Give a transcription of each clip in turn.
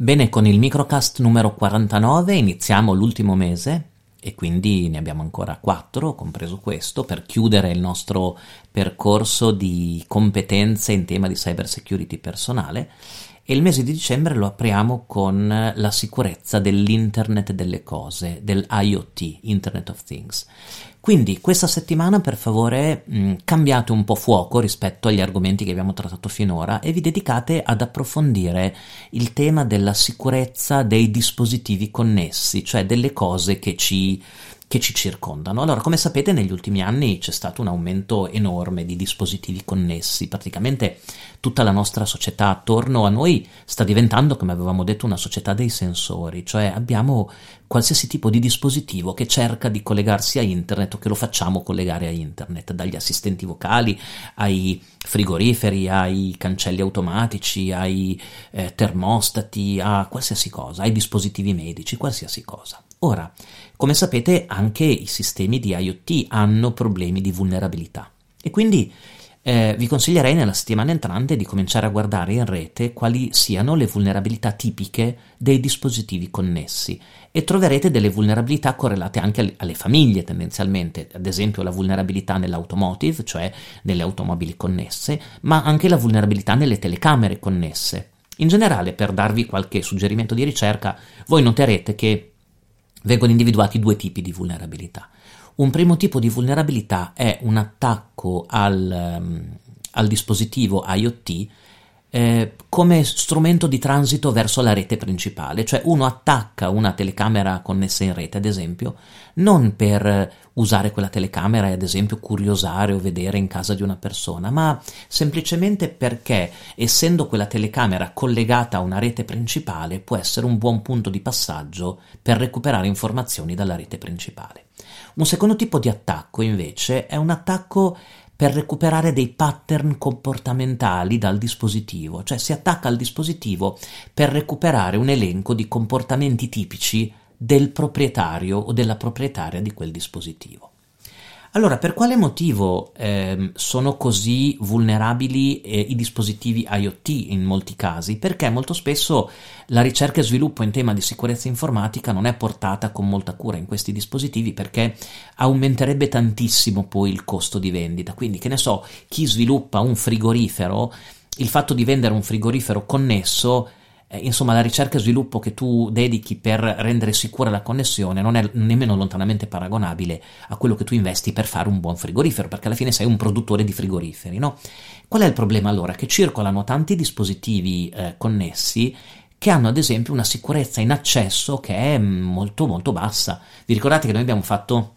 Bene, con il microcast numero 49 iniziamo l'ultimo mese e quindi ne abbiamo ancora quattro, compreso questo, per chiudere il nostro percorso di competenze in tema di cyber security personale e il mese di dicembre lo apriamo con la sicurezza dell'Internet delle cose, del IoT, Internet of Things. Quindi questa settimana per favore mh, cambiate un po' fuoco rispetto agli argomenti che abbiamo trattato finora e vi dedicate ad approfondire il tema della sicurezza dei dispositivi connessi, cioè delle cose che ci che ci circondano. Allora, come sapete, negli ultimi anni c'è stato un aumento enorme di dispositivi connessi, praticamente tutta la nostra società attorno a noi sta diventando, come avevamo detto, una società dei sensori, cioè abbiamo qualsiasi tipo di dispositivo che cerca di collegarsi a internet o che lo facciamo collegare a internet, dagli assistenti vocali ai frigoriferi, ai cancelli automatici, ai eh, termostati, a qualsiasi cosa, ai dispositivi medici, qualsiasi cosa. Ora, come sapete, anche i sistemi di IoT hanno problemi di vulnerabilità e quindi eh, vi consiglierei nella settimana entrante di cominciare a guardare in rete quali siano le vulnerabilità tipiche dei dispositivi connessi e troverete delle vulnerabilità correlate anche alle famiglie tendenzialmente, ad esempio la vulnerabilità nell'automotive, cioè nelle automobili connesse, ma anche la vulnerabilità nelle telecamere connesse. In generale, per darvi qualche suggerimento di ricerca, voi noterete che vengono individuati due tipi di vulnerabilità. Un primo tipo di vulnerabilità è un attacco al, um, al dispositivo IoT eh, come strumento di transito verso la rete principale, cioè uno attacca una telecamera connessa in rete, ad esempio, non per usare quella telecamera e ad esempio curiosare o vedere in casa di una persona, ma semplicemente perché essendo quella telecamera collegata a una rete principale può essere un buon punto di passaggio per recuperare informazioni dalla rete principale. Un secondo tipo di attacco invece è un attacco per recuperare dei pattern comportamentali dal dispositivo, cioè si attacca al dispositivo per recuperare un elenco di comportamenti tipici del proprietario o della proprietaria di quel dispositivo. Allora, per quale motivo eh, sono così vulnerabili eh, i dispositivi IoT in molti casi? Perché molto spesso la ricerca e sviluppo in tema di sicurezza informatica non è portata con molta cura in questi dispositivi perché aumenterebbe tantissimo poi il costo di vendita. Quindi, che ne so, chi sviluppa un frigorifero, il fatto di vendere un frigorifero connesso eh, insomma la ricerca e sviluppo che tu dedichi per rendere sicura la connessione non è nemmeno lontanamente paragonabile a quello che tu investi per fare un buon frigorifero, perché alla fine sei un produttore di frigoriferi, no? Qual è il problema allora? Che circolano tanti dispositivi eh, connessi che hanno ad esempio una sicurezza in accesso che è molto molto bassa. Vi ricordate che noi abbiamo fatto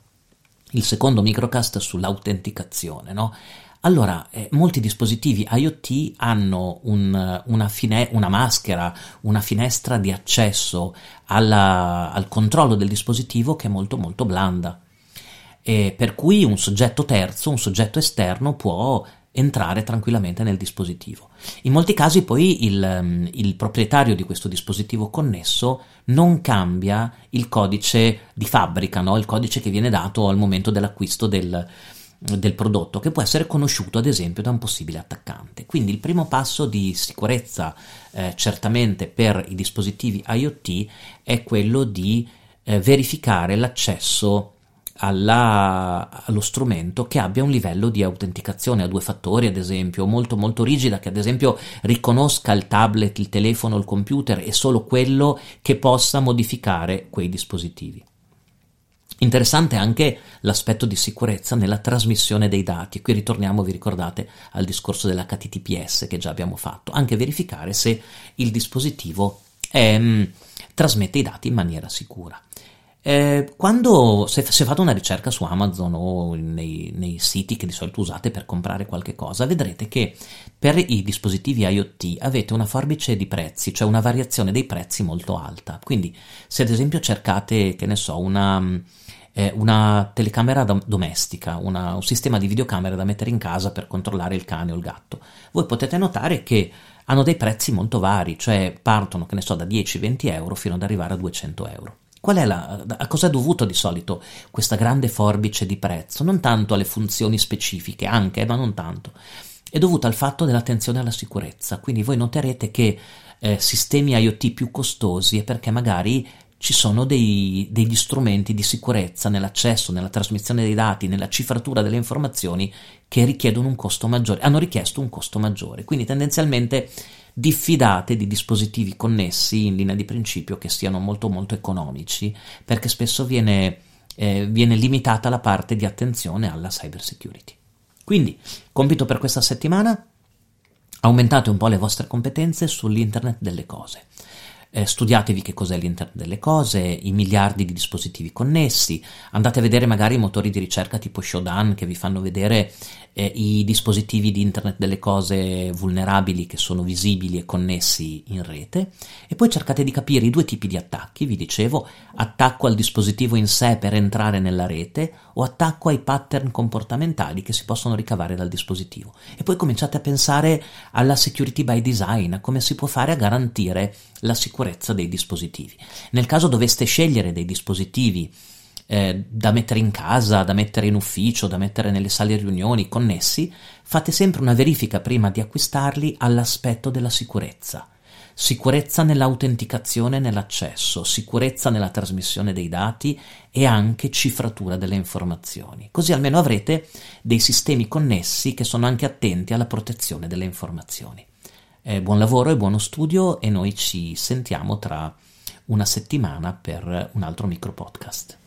il secondo microcast sull'autenticazione, no? Allora, eh, molti dispositivi IoT hanno un, una, fine, una, maschera, una finestra di accesso alla, al controllo del dispositivo che è molto molto blanda. E per cui un soggetto terzo, un soggetto esterno può entrare tranquillamente nel dispositivo. In molti casi poi il, il, proprietario di questo dispositivo connesso non cambia il codice di fabbrica, no? il codice che viene dato al momento dell'acquisto del, del prodotto che può essere conosciuto ad esempio da un possibile attaccante. Quindi il primo passo di sicurezza eh, certamente per i dispositivi IoT è quello di eh, verificare l'accesso alla, allo strumento che abbia un livello di autenticazione a due fattori, ad esempio, molto molto rigida, che ad esempio riconosca il tablet, il telefono, il computer e solo quello che possa modificare quei dispositivi. Interessante anche l'aspetto di sicurezza nella trasmissione dei dati. Qui ritorniamo, vi ricordate, al discorso dell'HTTPS che già abbiamo fatto. Anche verificare se il dispositivo è, mm, trasmette i dati in maniera sicura. Eh, quando se, se, fate una ricerca su Amazon o nei, nei, siti che di solito usate per comprare qualche cosa, vedrete che per i dispositivi IoT avete una forbice di prezzi, cioè una variazione dei prezzi molto alta. Quindi, se ad esempio cercate, che ne so, una eh, una telecamera dom- domestica, una, un sistema di videocamere da mettere in casa per controllare il cane o il gatto. Voi potete notare che hanno dei prezzi molto vari, cioè partono, che ne so, da 10-20 euro fino ad arrivare a 200 euro. Qual è la, a cosa è dovuto di solito questa grande forbice di prezzo? Non tanto alle funzioni specifiche, anche, ma non tanto. è dovuta al fatto dell'attenzione alla sicurezza. Quindi voi noterete che eh, sistemi IoT più costosi è perché magari ci sono dei, degli strumenti di sicurezza nell'accesso, nella trasmissione dei dati, nella cifratura delle informazioni che richiedono un costo maggiore, hanno richiesto un costo maggiore. Quindi tendenzialmente diffidate di dispositivi connessi in linea di principio che siano molto molto economici, perché spesso viene, eh, viene limitata la parte di attenzione alla cyber security. Quindi, compito per questa settimana, aumentate un po' le vostre competenze sull'Internet delle cose eh, studiatevi che cos'è l'internet delle cose, i miliardi di dispositivi connessi, andate a vedere magari i motori di ricerca tipo Shodan che vi fanno vedere eh, i dispositivi di internet delle cose vulnerabili che sono visibili e connessi in rete. E poi cercate di capire i due tipi di attacchi, vi dicevo, attacco al dispositivo in sé per entrare nella rete o attacco ai pattern comportamentali che si possono ricavare dal dispositivo. E poi cominciate a pensare alla security by design, a come si può fare a garantire la sicurezza dei dispositivi. Nel caso doveste scegliere dei dispositivi eh, da mettere in casa, da mettere in ufficio, da mettere nelle sale riunioni connessi, fate sempre una verifica prima di acquistarli all'aspetto della sicurezza. Sicurezza nell'autenticazione e nell'accesso, sicurezza nella trasmissione dei dati e anche cifratura delle informazioni. Così almeno avrete dei sistemi connessi che sono anche attenti alla protezione delle informazioni. Eh, buon lavoro e buono studio e noi ci sentiamo tra una settimana per un altro micro podcast.